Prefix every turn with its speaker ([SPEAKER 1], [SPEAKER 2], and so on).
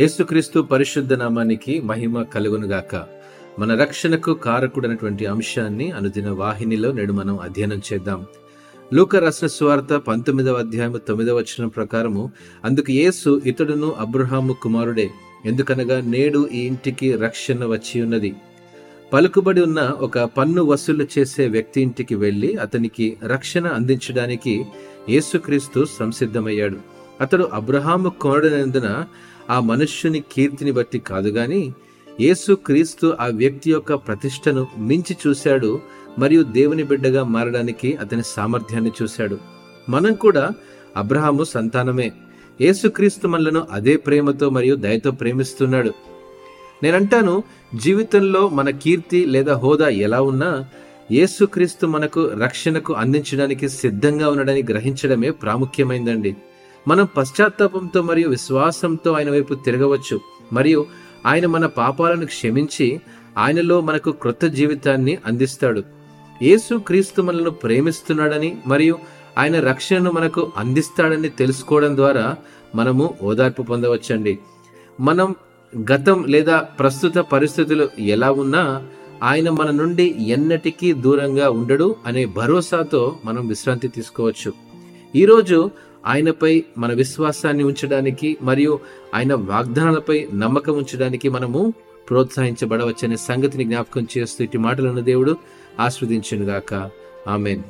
[SPEAKER 1] యేసుక్రీస్తు పరిశుద్ధ నామానికి మహిమ కలుగునుగాక. మన రక్షణకు కారకుడైనటువంటి అంశాన్ని అనుదిన వాహినిలో నేడు మనం అధ్యయనం చేద్దాం. లూక రాసిన సువార్త పంతొమ్మిదవ అధ్యాయం తొమ్మిదవ వచనం ప్రకారము అందుకు యేసు ఇతడును అబ్రహాము కుమారుడే ఎందుకనగా నేడు ఈ ఇంటికి రక్షణ వచ్చి ఉన్నది. పలుకుబడి ఉన్న ఒక పన్ను వసూలు చేసే వ్యక్తి ఇంటికి వెళ్ళి అతనికి రక్షణ అందించడానికి యేసుక్రీస్తు సంసిద్ధమయ్యాడు. అతడు అబ్రహాము కుమారుడైనందున ఆ మనుష్యుని కీర్తిని బట్టి కాదు గాని యేసు క్రీస్తు ఆ వ్యక్తి యొక్క ప్రతిష్టను మించి చూశాడు మరియు దేవుని బిడ్డగా మారడానికి అతని సామర్థ్యాన్ని చూశాడు. మనం కూడా అబ్రహాము సంతానమే. యేసుక్రీస్తు మనలను అదే ప్రేమతో మరియు దయతో ప్రేమిస్తున్నాడు. నేనంటాను జీవితంలో మన కీర్తి లేదా హోదా ఎలా ఉన్నా యేసుక్రీస్తు మనకు రక్షణకు అందించడానికి సిద్ధంగా ఉన్నాడని గ్రహించడమే ప్రాముఖ్యమైందండి. మనం పశ్చాత్తాపంతో మరియు విశ్వాసంతో ఆయన వైపు తిరగవచ్చు. మరియు ఆయన మన పాపాలను క్షమించి ఆయనలో మనకు క్రొత్త జీవితాన్ని అందిస్తాడు. యేసు క్రీస్తు మనల్ని ప్రేమిస్తున్నాడని మరియు ఆయన రక్షణను మనకు అందిస్తాడని తెలుసుకోవడం ద్వారా మనము ఓదార్పు పొందవచ్చండి. మనం గతం లేదా ప్రస్తుత పరిస్థితులు ఎలా ఉన్నా ఆయన మన నుండి ఎన్నటికీ దూరంగా ఉండడు అనే భరోసాతో మనం విశ్రాంతి తీసుకోవచ్చు. ఈరోజు ఆయనపై మన విశ్వాసాన్ని ఉంచడానికి మరియు ఆయన వాగ్దానాలపై నమ్మకం ఉంచడానికి మనము ప్రోత్సహించబడవచ్చనే సంగతిని జ్ఞాపకం చేస్తూ ఇటు మాటలను దేవుడు ఆస్వాదించునుగాక ఆమెన్.